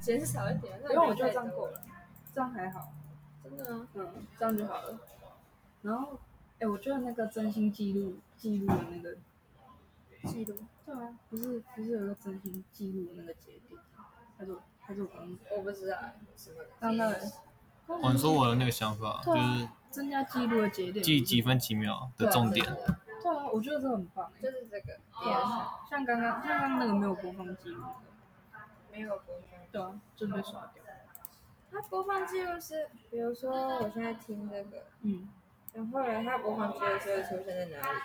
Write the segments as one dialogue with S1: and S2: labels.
S1: 减少一点，
S2: 因为我就这样够了，这样还好，
S1: 真的吗？
S2: 嗯，这样就好了。然后，哎，我觉得那个真心记录记录的那个
S1: 记录，
S2: 对啊，不是不是有个真心记录的那个节点，还是还是我刚
S1: 我不知道什么。
S2: 刚那个，
S3: 哦，你说我的那个想法就是
S2: 增加记录的节点，
S3: 记几分几秒的重点。
S2: 对啊，我觉得这很棒，
S1: 就是这个。
S2: 对啊，像刚刚像刚刚那个没有播放记录，
S1: 没有播放，
S2: 对啊，就被刷掉。
S1: 它播放记录是，比如说我现在听这个，
S2: 嗯。
S1: 然后呢，它播放记录是会出现在哪里？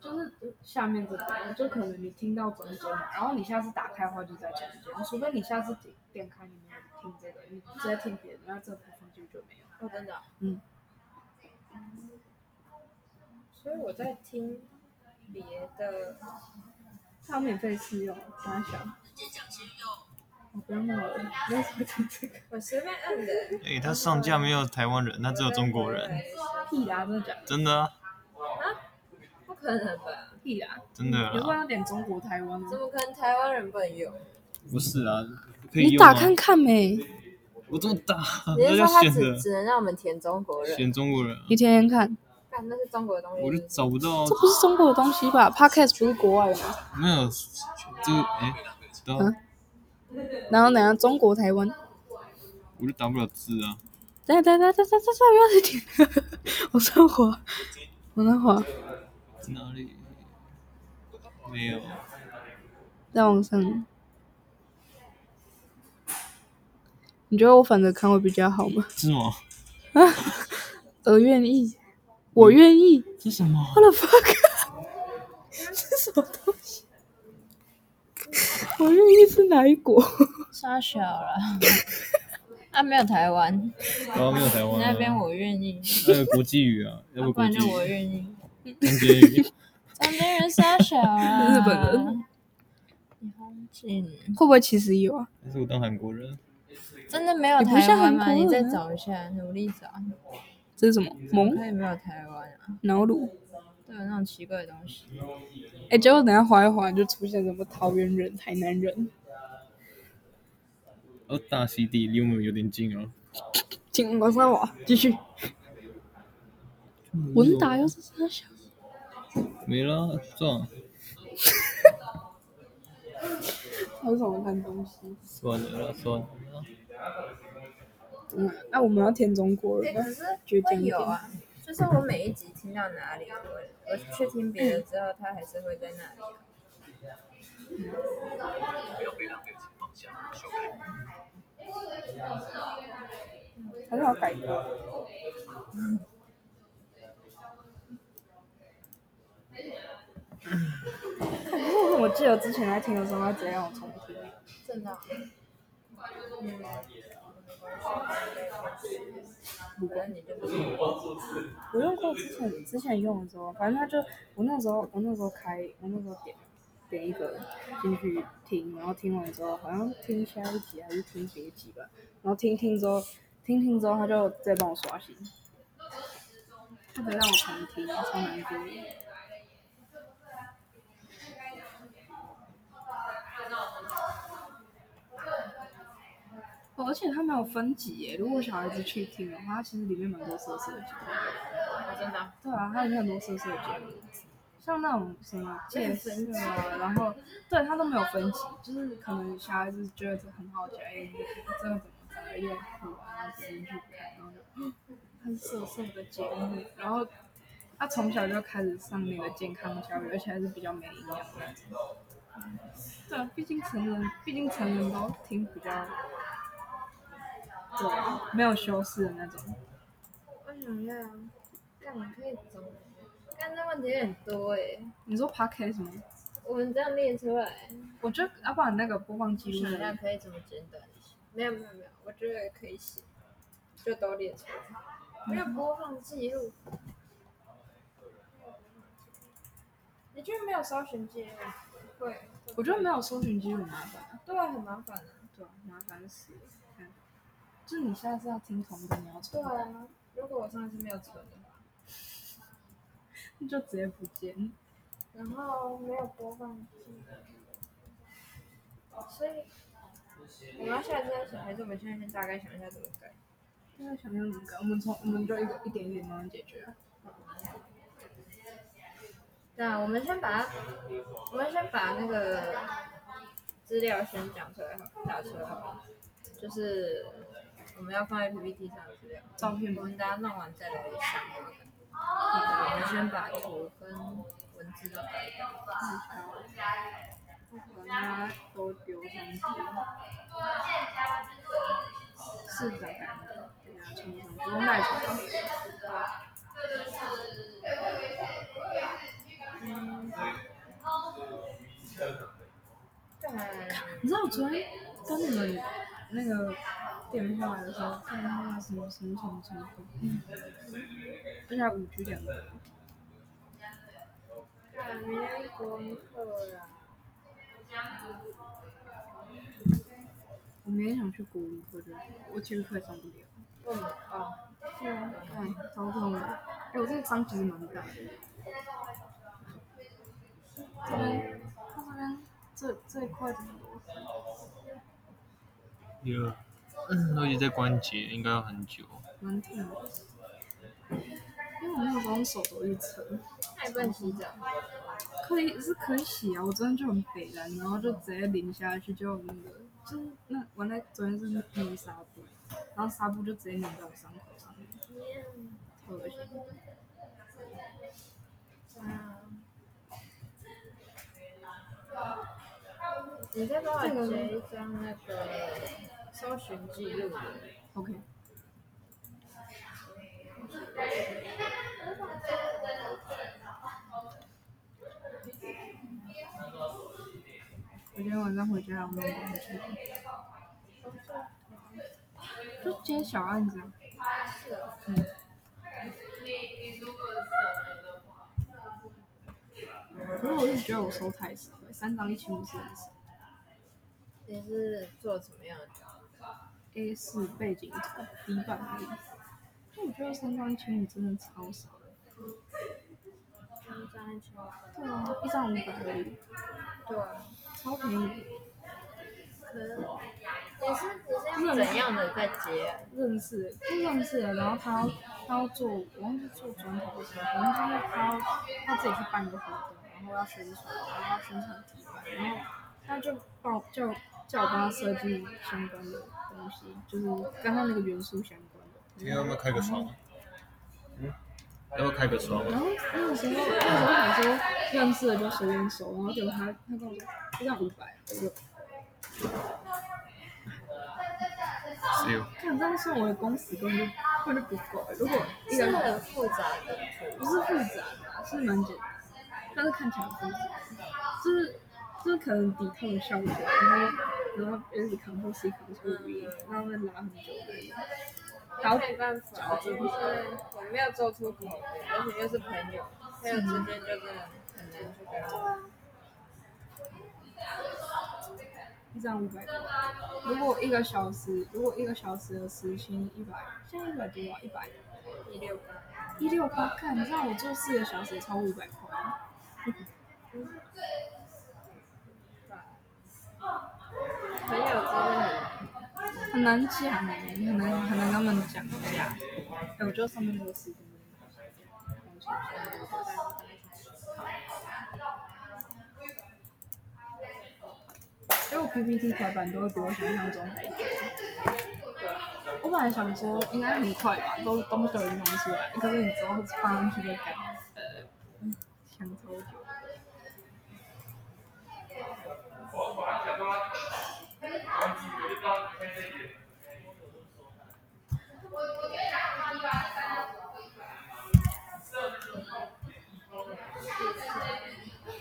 S2: 就是下面这个，就可能你听到中间嘛，然后你下次打开的话就在中间，除非你下次点点开你没有听这个，你直接听别的，那这播放记录就没有。
S1: 哦，真的？
S2: 嗯。
S1: 所以我在听别的，
S2: 它有免费试用，大家想。我不要骂我，不要听这个。
S1: 我随便按的。
S3: 哎，他上架没有台湾人，他只有中国人。
S2: 屁啦，真的假的？
S3: 真的啊。
S1: 啊？不可能吧？
S2: 屁啦。
S3: 真的啊。
S2: 有说要点中国台湾吗？
S1: 怎么可能台湾人不能用？
S3: 不是啊，可以用。
S2: 你打看看没？
S3: 我这么大，
S1: 你是说他只只能让我们填中国人？
S3: 选中国人。
S2: 你填填看。
S1: 看，那是中国的东西。
S3: 我就找不到。
S2: 这不是中国的东西吧？Podcast 不是国外的吗？
S3: 没有，这哎，知道。
S2: 然后哪样？中国台湾，
S3: 我就打不了字啊！
S2: 等等等等等等，不要再听，我上滑，我。
S3: 哪里？没有。
S2: 再往上。你觉得我反着看会比较好吗？
S3: 是吗？
S2: 啊！我愿意，我愿意。
S3: 这什么
S2: ？What the fuck？这什么东西？我愿意是哪一国？
S1: 傻小了，啊，没有台湾，
S3: 啊，没有台湾，
S1: 那边我愿意。
S3: 那个国际语啊，要不国际
S1: 语，我愿意。
S3: 中间语，
S1: 中间人傻小啊，
S2: 日本人。
S1: 会
S2: 不会其实有啊？
S3: 还是我当韩国人？
S1: 真的没有台湾吗？你再找一下，努力找。
S2: 这是什么？蒙。
S1: 他也没有台湾啊？
S2: 脑乳。
S1: 对，那种奇怪的东西。
S2: 哎，结果等下滑一滑，就出现什么桃园人、台南人。
S3: 哦，大溪地离我们有点近哦。
S2: 请往上滑，继续。文达又是啥小？
S3: 没了，撞。
S2: 还有什么看东西？
S3: 算了，算了。
S2: 嗯，那我们要填中国人，
S1: 可是会有啊。就是我每一集听到哪里，我我去听别的之后，它还是会在那里。
S2: 还是要改歌。我记得之前在听的时候，他直接让我重听。
S1: 真的。嗯。
S2: 我用过之前之前用的时候，反正他就我那时候我那时候开我那时候点点一个进去听，然后听完之后好像听下一集还是听别集吧，然后听听之后听听之后他就再帮我刷新，他得让我重听，超难听。听。而且它没有分级耶，如果小孩子去听的话，它其实里面蛮多色色的节目。
S1: 真的？
S2: 对啊，它里面很多色色的节目，像那种什么健身啊，然后对它都没有分级，就是可能小孩子觉得这很好奇，哎，这个怎么长得又酷啊，然后点进去看，然后就很色色的节目，然后他从小就开始上那个健康教育，而且还是比较没营养的。对啊，毕竟成人，毕竟成人都听比较。对，没有修饰的那种。
S1: 我想要，干嘛可以走？干这问题有点多哎。
S2: 你说 podcast 吗？
S1: 我们这样列出来。
S2: 我觉得要不然那个播放记录。
S1: 想要可以怎么简短一些？没有没有没有，我觉得可以写，就都列出来。没有播放记录。你居然没有搜寻记录？会。
S2: 我觉得没有搜寻记录麻烦。
S1: 对啊，很麻烦的。
S2: 对啊，麻烦死。就是你现在是要听同一个，你要存。
S1: 对啊，如果我上次没有存的话，
S2: 那 就直接不见。
S1: 然后没有播放器，所以我们要下次再想，还是我们现在先大概想一下怎么改。
S2: 现在想象怎么改？我们从我们就一个一点一点慢慢解决啊。
S1: 对啊，我们先把我们先把那个资料先讲出来好，打出来好了，就是我们要放在 PPT 上的资料，
S2: 照片吗？
S1: 我们大家弄完再来想。我们先把图跟文字都改一改。
S2: 把它都丢上去。是的，给它冲上，不用带水。
S1: 嗯。对。
S2: 你知道我昨天跟你们那个电话的时候，看那个什么什么什么什么，嗯，而且五 G 两个。
S1: 啊，明天功课呀。
S2: 我明天想去国文课的，我体育课上不了。
S1: 为什么？哦，
S2: 对啊，哎，头痛了。哎，我这个伤其实蛮大的。这边，他这边这这一块怎么多？
S3: 有，而且在关节应该要很久。
S2: 蛮痛的。因为我那个时候手肘。
S1: 那你不能洗澡？
S2: 可以是可以洗啊，我昨天就很北蓝，然后就直接淋下去，就那个就是那我那昨天是捏纱布，然后纱布就直接粘在我伤口上面，超恶心。
S1: 啊。你再帮我截一张那个搜寻记录。
S2: OK。我今天晚上回家要弄东西，就接小案子。嗯。可是我是觉得我收太少了，三张一千五是很少。
S1: 你是做什么样的
S2: ？A 四背景图，底板而已。但我觉得三张一千五真的超少。
S1: 三张一千五？
S2: 对啊，一张五百而已。
S1: 对啊。
S2: 超便宜，
S1: 可能你是你是怎样的在接？
S2: 认识，就认识了，然后他他要做，我忘记做砖头什么，反正就是他他自己去办一个活动，然后要宣传，然后要宣传底板，然后他就报叫叫我帮他设计相关的东西，就是跟他那个元素相关的。
S3: 今天要不要开个窗？嗯。要不要开个窗？
S2: 然后那个时候，那个时候想说认识的就随便收，然后结果他他跟我说，这样五百，我就。
S3: 是哟。
S2: 看这样算我的工时根本就根本就不够。如果一个
S1: 很复杂的，
S2: 不是复杂的，是蛮简单，但是看起来很复杂，就是就是可能底透的效果，然后然后也是扛住 C 扛住 V，然后会拉很久的。
S1: 然后没办法，就是我没有做出口，而且又是朋友，朋友之间就是很难去沟通。
S2: 一张五百多，如果一个小时，如果一个小时的时薪一百，现在一百多啊，一百
S1: 一六八，
S2: 一六八，看，你知道我做四个小时超五百块。
S1: 朋友之间。
S2: 很难讲哎，很难很难跟他们讲价。哎，我觉得上面那个时间因为我 PPT 排版都会比我想象中还多。我本来想说应该很快吧，都东西都已经弄出来，可是你之后放上去就改，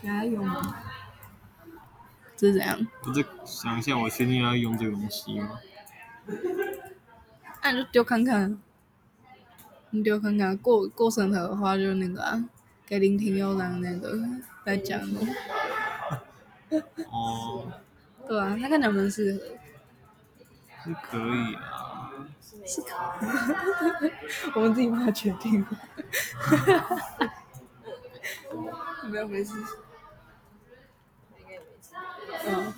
S2: 还有吗？这是怎样？
S3: 我在想一下，我确定要用这个东西吗？
S2: 那你就丢看看，你丢看看，过过审核的话就那个啊，给林婷又让那个来讲的。
S3: 哦。
S2: 对啊，那看能不能适合。
S3: 是可以啊。
S2: 是可。我们自己帮他决定。没有没事。嗯。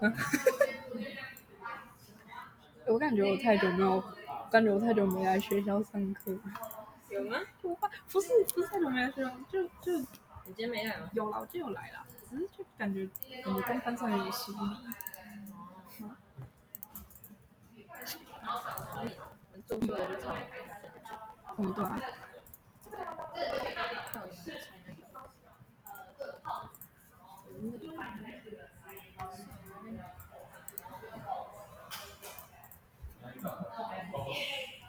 S2: 我感觉我太久没有，感觉我太久没来学校上课。
S1: 有吗？
S2: 我爸不是不是太久没来学校，就就
S1: 你今天没来吗？
S2: 有啦，我就有来啦，只是就感觉感觉跟班上有点疏离。
S1: 我做错了就吵。
S2: 嗯，对啊。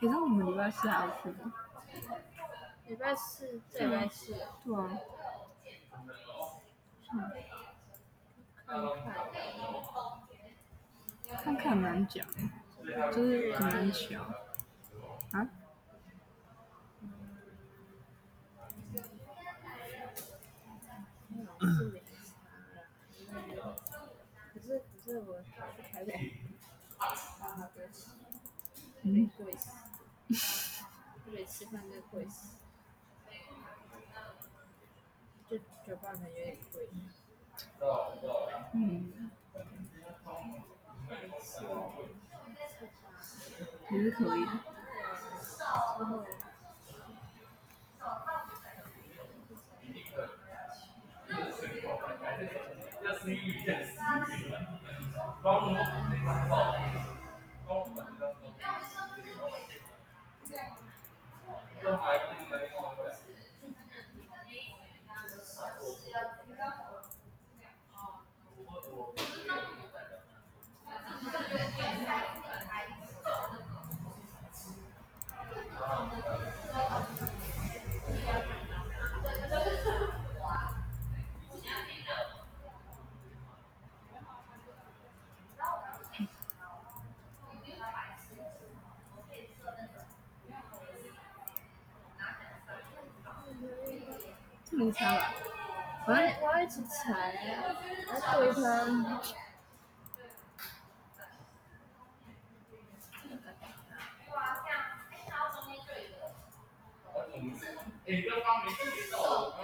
S2: 可是我们礼拜四还要去吗？
S1: 礼拜四，这礼拜四，
S2: 对啊。看看很难讲，就是很难讲。啊？
S1: 可是可是我去台北，
S2: 嗯，
S1: 贵死，台北吃饭真贵死，就酒吧可能有点贵。
S2: 嗯，也是可以。
S1: 我要我要一起踩，我要做一盘。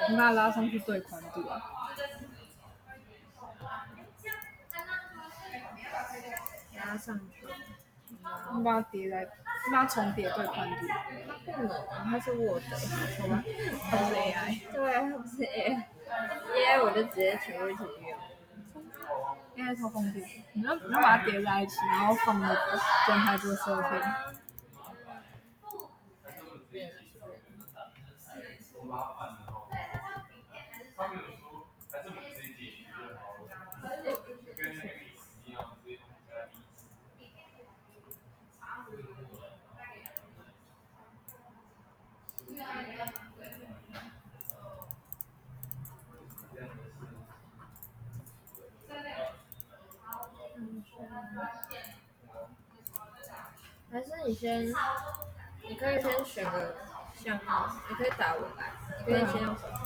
S2: 你把它拉上去对宽度啊。
S1: 拉上去，
S2: 你把它叠在，那重叠对宽度。
S1: 不能啊，它是我的，好吧？
S2: 它不是 AI。
S1: 对啊，它不是 AI，AI 我就直接全部一起用。
S2: AI 超方便，你就你就把它叠在一起，然后放那个状态做设配。
S1: 还是你先，你可以先选个项目，你可以打我来，你可以先用手机，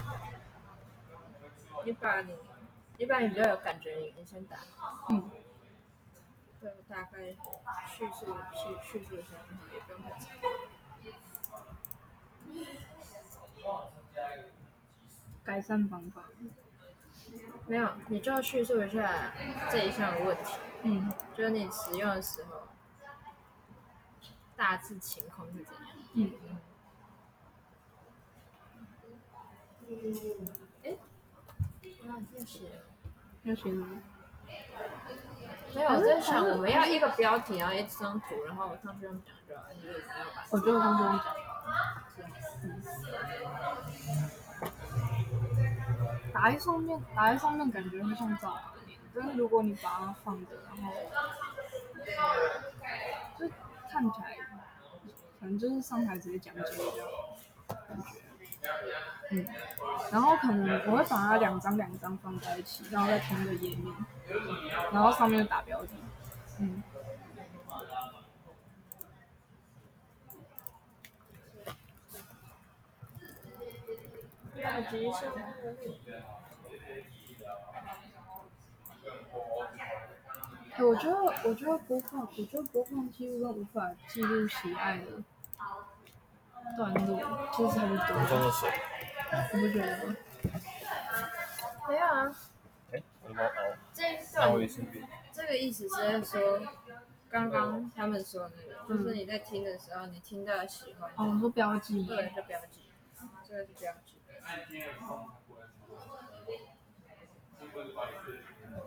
S1: 你把你，你把你比较有感觉的，你先打，
S2: 嗯，
S1: 对，大概叙述叙叙述一下，也不用太长。
S2: 改善方法。
S1: 没有，你就要叙述一下这一项的问题，
S2: 嗯
S1: 就是你使用的时候，大致情况是怎样。
S2: 嗯。
S1: 啊，要写。
S2: 要写吗？
S1: 没有，我在想我们要一个标题，然后一张图，然后我上去用讲就好，就是不要把。
S2: 我觉得他们不用讲。打在上面，打在上面感觉会像照片，但是如果你把它放着，然后就看起来，可能就是上台直接讲解比较好，感觉。嗯，然后可能我会把它两张两张放在一起，然后在同一个页面，然后上面打标题。嗯。
S1: 大吉祥。
S2: 我觉得，我觉得播放，我觉得播放记录跟无法记录喜爱的段落就是差不
S3: 你
S2: 多，你不觉得吗？
S1: 没有啊，
S3: 哎，我的猫哦，
S1: 这个意思是在说，刚刚他们说那个，就是你在听的时候，你听到喜欢
S2: 哦，
S1: 的，
S2: 你说标记吗？
S1: 对，是标记，这个是标记。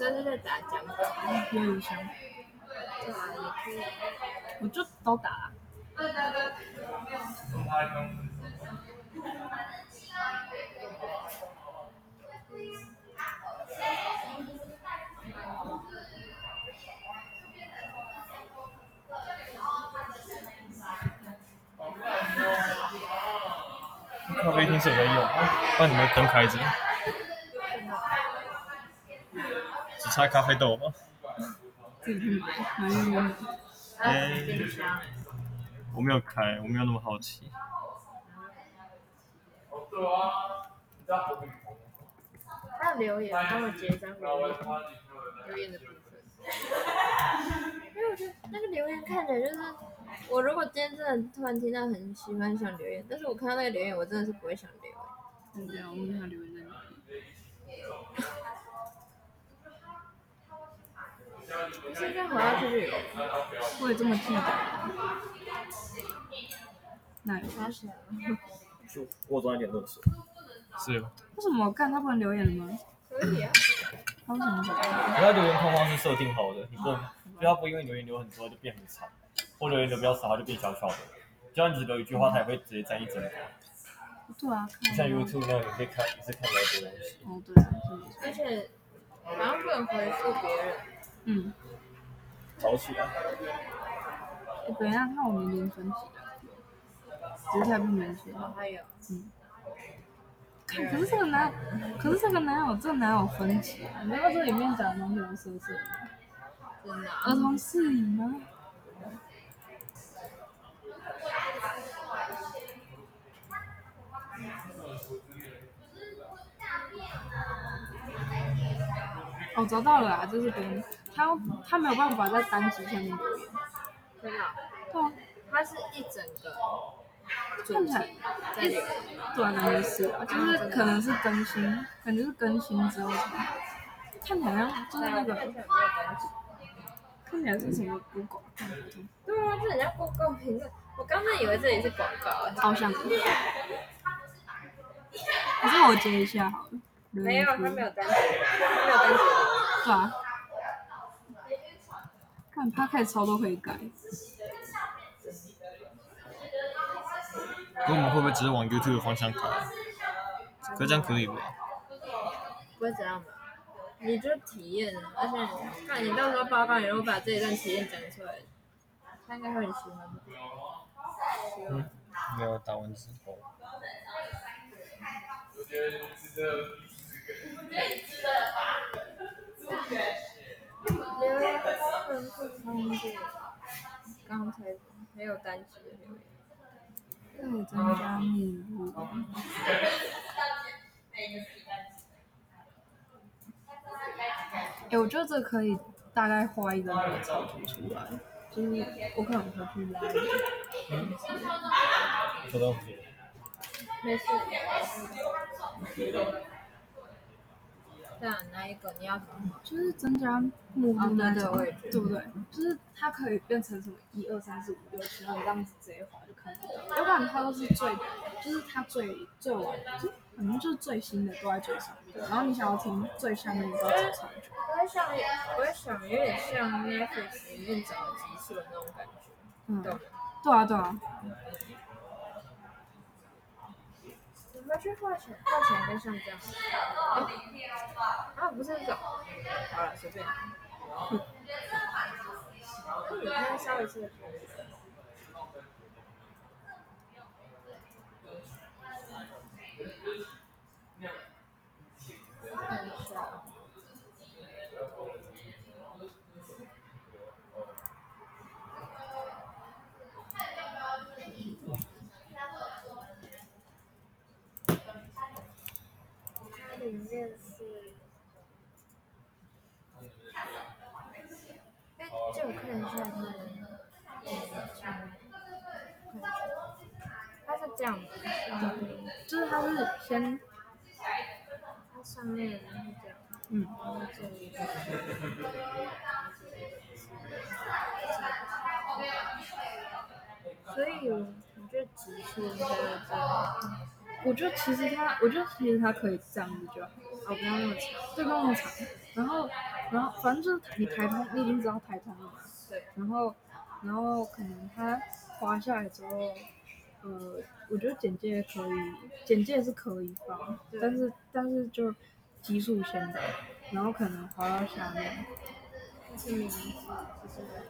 S2: 可以，
S1: 也算是在打奖牌，
S2: 有印象，
S1: 对啊，也可以。
S2: 我就都打了。
S3: 咖啡厅是有在用，不然你们灯开着，只差咖啡豆吗？
S2: 自己去买，
S3: 我没有开，我没有那么好奇。
S1: 还有留言，帮我截一张留言，留言的部分。因为我觉得那个留言看起来就是，我如果今天真的突然听到很喜欢想留言，但是我看到那个留言，我真的是不会想留。
S2: 嗯，对啊，我问他留言在哪里。
S1: 我现在还要去旅游，
S2: 我也这么记得。哪有？
S1: 发现，
S3: 就我装一点热水。是，
S2: 为什么我看他不能留言了吗？
S1: 可以啊。
S2: 他为什么不能？
S3: 它留言框框是设定好的，你不能，就它不因为留言留很多就变很长，或留言留比较少它就变小小的。就算你只留一句话，它也会直接占一整个。
S2: 对啊，看
S3: 像 YouTube 那样，你可以看一次看比较多东西。
S2: 哦，对啊，
S1: 而且好像不能回复别人，
S2: 嗯，
S3: 早起来，
S2: 哎，等一下，看我明天分级的，只是才不明显。
S1: 然后还有
S2: 看，可是这个哪，可是这个哪有，这个哪有分级啊？你知道这里面讲的东西有色色的吗？
S1: 真的啊
S2: 儿童适宜吗？哦，找到了啊！就是边他他没有办法在单集下面留言。
S1: 真的啊，
S2: 对啊，
S1: 它是一整个主
S2: 看起来
S1: 题在留言。
S2: 对啊，感觉是啊，就是可能是更新，可能是更新之后才看起来像就是那个
S1: 看起来
S2: 是什么 Google
S1: 对啊，这人家 Google 评论。我刚才以为这里是广告，
S2: 超像的。可是我接一下好了。
S1: 没有，他没有单集，它没有单集。
S2: 对啊。看他开始超都可以改，
S3: 可我们会不会只是往 YouTube 的方向改？可这样可以吗？
S1: 不会这样吧？你就体验，而且看你到时候报告，你如果把这一段体验讲出来，他应该会很喜欢吧。
S3: 嗯，没有打完之后，
S1: 留言分刚才没有单集的留言。
S2: 增加密录。哎、我觉得这可以大概画一个那个草图出来，就是我可能会去拉？
S1: 没事。这样哪一个你要怎么画？
S2: 就是增加目录那种，
S1: 哦对
S2: 不对？就是它可以变成什么一二三四五六七，然后你这样子直接划就看得到。要不然它都是最，就是它最最晚，就反正就是最新的都在最上面，然后你想要听最下面的都要走上去。
S1: 我在想，我在想，有点像 Netflix 里面找集数的那种感觉，
S2: 嗯？对啊对啊，
S1: 他去画起来，画起来跟像这样。啊，不是这种。好了，随便。嗯你看稍微这个。我看一下它的上面，它是这样的，
S2: 嗯，就是它是先，
S1: 它上面是这样，
S2: 嗯，
S1: 然后这里所以我觉得极速应该是这样，
S2: 我觉得其实它，我觉得其实它可以这样子就好，
S1: 哦，不要那么长，
S2: 对，不要那么长。然后，然后反正就是你台通，你已经知道台通了嘛。
S1: 对。
S2: 然后，然后可能它滑下来之后，呃，我觉得简介可以，简介是可以放，但是但是就基数先的，然后可能滑到下面，
S1: 它是名字，就是这样。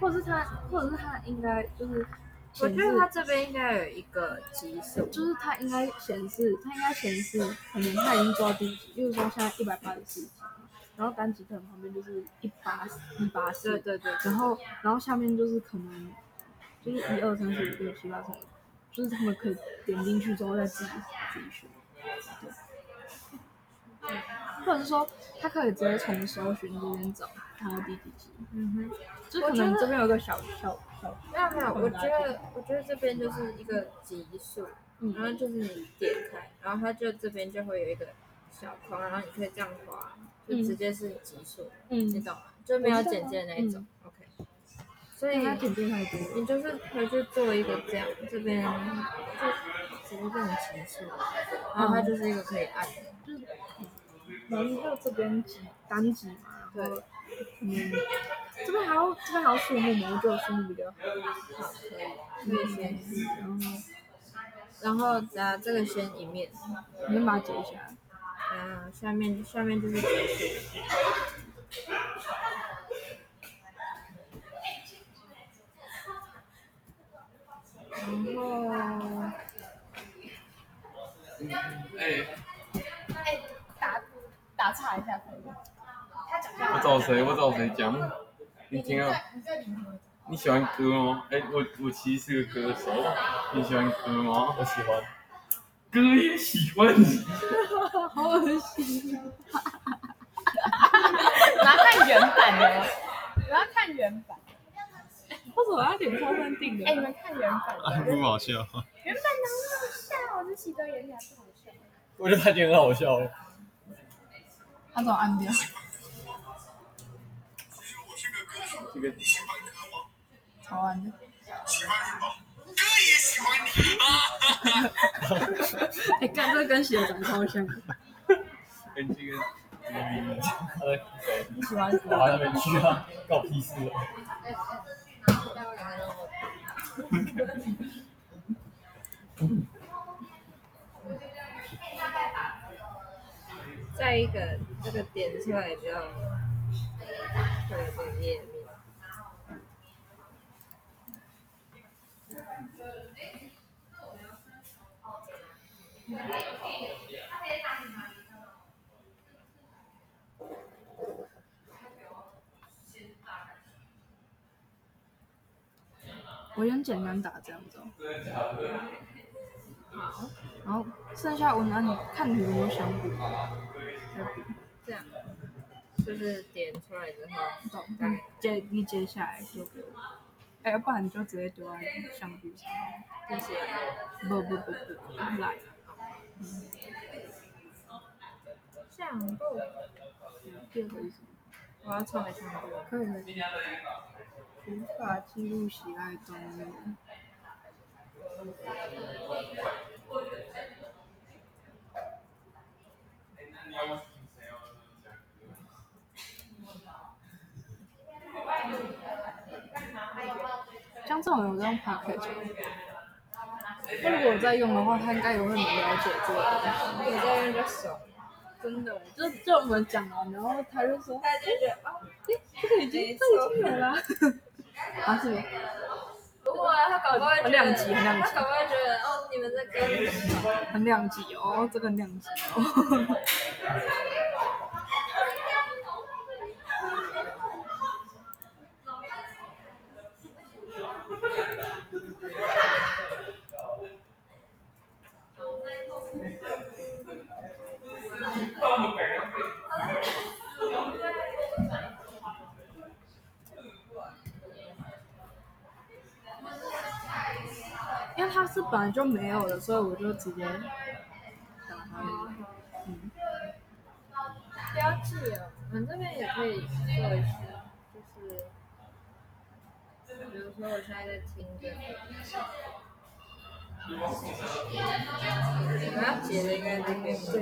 S2: 或者是他，或者是他应该就是
S1: 我觉得它这边应该有一个级数，
S2: 就是它应该显示，它应该显示，可能它已经做到第几集，例如说现在一百八十四集，然后单集可能旁边就是一八一八四，
S1: 对对对，
S2: 然后然后下面就是可能就是一二三四五六七八九，就是他们可以点进去之后再自己自己选，对，或者是说他可以直接从搜寻这边找看到第几集，
S1: 嗯哼。
S2: 就可能这边有个小小小，
S1: 没有没有，我觉得我觉得这边就是一个级数，
S2: 嗯
S1: 然后就是你点开，然后它就这边就会有一个小框，然后你可以这样滑，就直接是级数，你
S2: 嗯，
S1: 懂吗？就没有简介那一种、o k 所以
S2: 它简介太多。
S1: 你就是回去做一个这样，这边就直接变成级数，然后它就是一个可以按的，
S2: 就是然后就这边挤单挤嘛，然后嗯，这边还要这边还要数目嘛，我觉得数目比较好，
S1: 好可以，可以先，
S2: 然后
S1: 然后加这个先一面，
S2: 你先把它截起来，
S1: 然后下面下面就是级数。然后
S2: 打打岔一下可以？
S4: 我找谁？我找谁讲？你听啊？你喜欢歌吗？哎、我我其实是个歌手。你喜欢歌吗？
S3: 我喜欢。
S4: 歌也喜欢你。
S2: 好恶心，
S5: 我要看原版的，我要看原版。
S2: 为什么要点超三定的？
S5: 哎、你们看原版的，
S4: 不好笑。
S5: 原版哪有好笑？我是喜德演起来不好笑。
S3: 我觉得他觉得很好笑。
S2: 他怎么按掉？
S4: 这个
S2: 超按的。哎，干这跟写长超像的。
S4: 跟这个
S3: 他在
S2: 你喜欢
S3: 我好像没去啊，关我屁事哦。
S1: 再一个这个点出来比较会有这个页面。
S2: 我先简单打这样子哦。好，然后剩下文案你看你有没有想补？
S1: 这样，就是点出来之后，
S2: 懂？你接你接下来就给我。哎，要不然你就直接丢在相簿上。
S1: 这些
S2: 不不不不，来。
S1: 相簿，
S2: 第二个意思？
S1: 我要抄没相簿。
S2: 可以可以。无法记录喜爱动物。像这种有在用 Pocket 吗？那如果我在用的话，他应该也会很了解这个东西。
S1: 你在用就熟，
S2: 真的，就就我们讲完，然后他就说，
S1: 大家就觉得哦，
S2: 这个已经这已经有了。啊这边？
S1: 不会啊，他搞不
S2: 很亮级很亮级
S1: 他搞不好会觉得哦，你们在跟
S2: 很亮级哦，这个很亮级哦。本来就没有的，所以我就直接打它。嗯，
S1: 标记哦，我们这边也可以做一些，就是比如说我现在在听的，我要截的应该这边对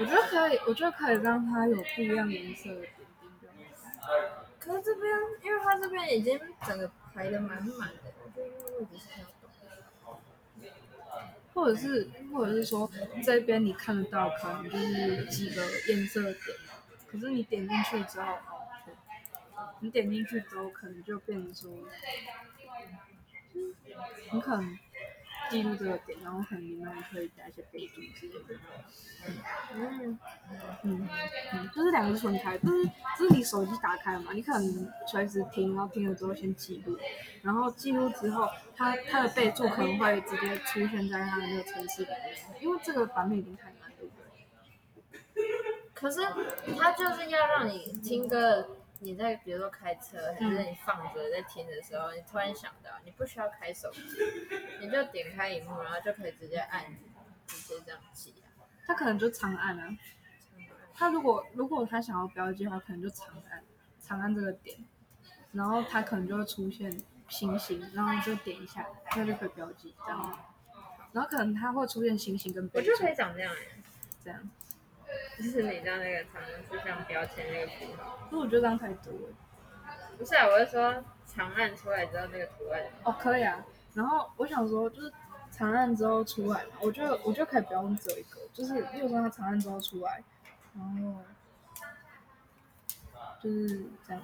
S2: 我觉得可以，我觉得可以让它有不一样颜色的点点就好。
S1: 可是这边，因为它这边已经整个排的满满的，我觉得位置是要动。
S2: 或者是，或者是说这边你看得到，可能就是几个颜色点，可是你点进去之后，你点进去之后，可能就变成说，你可能记录这个点，然后可能里面可以加一些备注之类的。
S1: 嗯，
S2: 嗯嗯，就是两个是分开，就是就是你手机打开嘛，你可能随时听，然后听了之后先记录，然后记录之后，它它的备注可能会直接出现在它的那个城市里面，因为这个版本已经太难，对不对？
S1: 可是它就是要让你听歌，你在比如说开车，还是你放着在听的时候，你突然想到，你不需要开手机，你就点开荧幕，然后就可以直接按，直接这样记啊。
S2: 它可能就长按啊，它如果如果他想要标记的话，可能就长按长按这个点，然后它可能就会出现星星，然后你就点一下，他就可以标记这样。然后可能它会出现星星跟
S1: 我觉得可以长这样哎，
S2: 这样，
S1: 就是你知道那个长按是像标签那个符号。
S2: 可是我觉得这样太多了。
S1: 不是啊，我是说长按出来之后那个图案。
S2: 哦，可以啊。然后我想说，就是长按之后出来嘛，我觉得我觉得可以不用只有一个，就是例如说它长按之后出来，然后就是这样，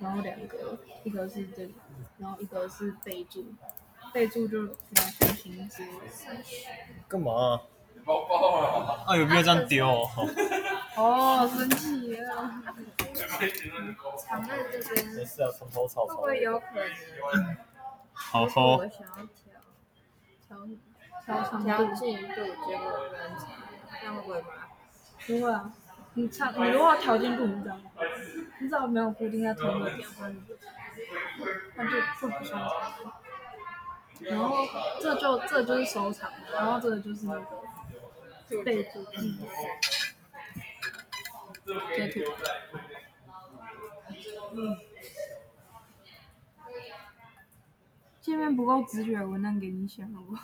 S2: 然后两个，一个是这个，然后一个是备注，备注就比较像星之类的。
S3: 干嘛？
S4: 包包啊！
S3: 啊，有必要这样丢、哦？
S2: 哦，生气了。
S1: 长按这边
S3: 没事啊，从头草
S1: 会不。会有可能？
S3: 好
S1: 就是我。想要调
S2: 调调长
S1: 调
S2: 度，
S1: 进度，结果不能调，这样会不会麻烦？
S2: 不会啊。你唱，你如果要调进度，你知道吗？你只要没有固定在同一个点，它就它就就不算长度。然后这就这就是收藏，然后这个就是那个备注一。截图。嗯。界面不够直觉，我能给你写不？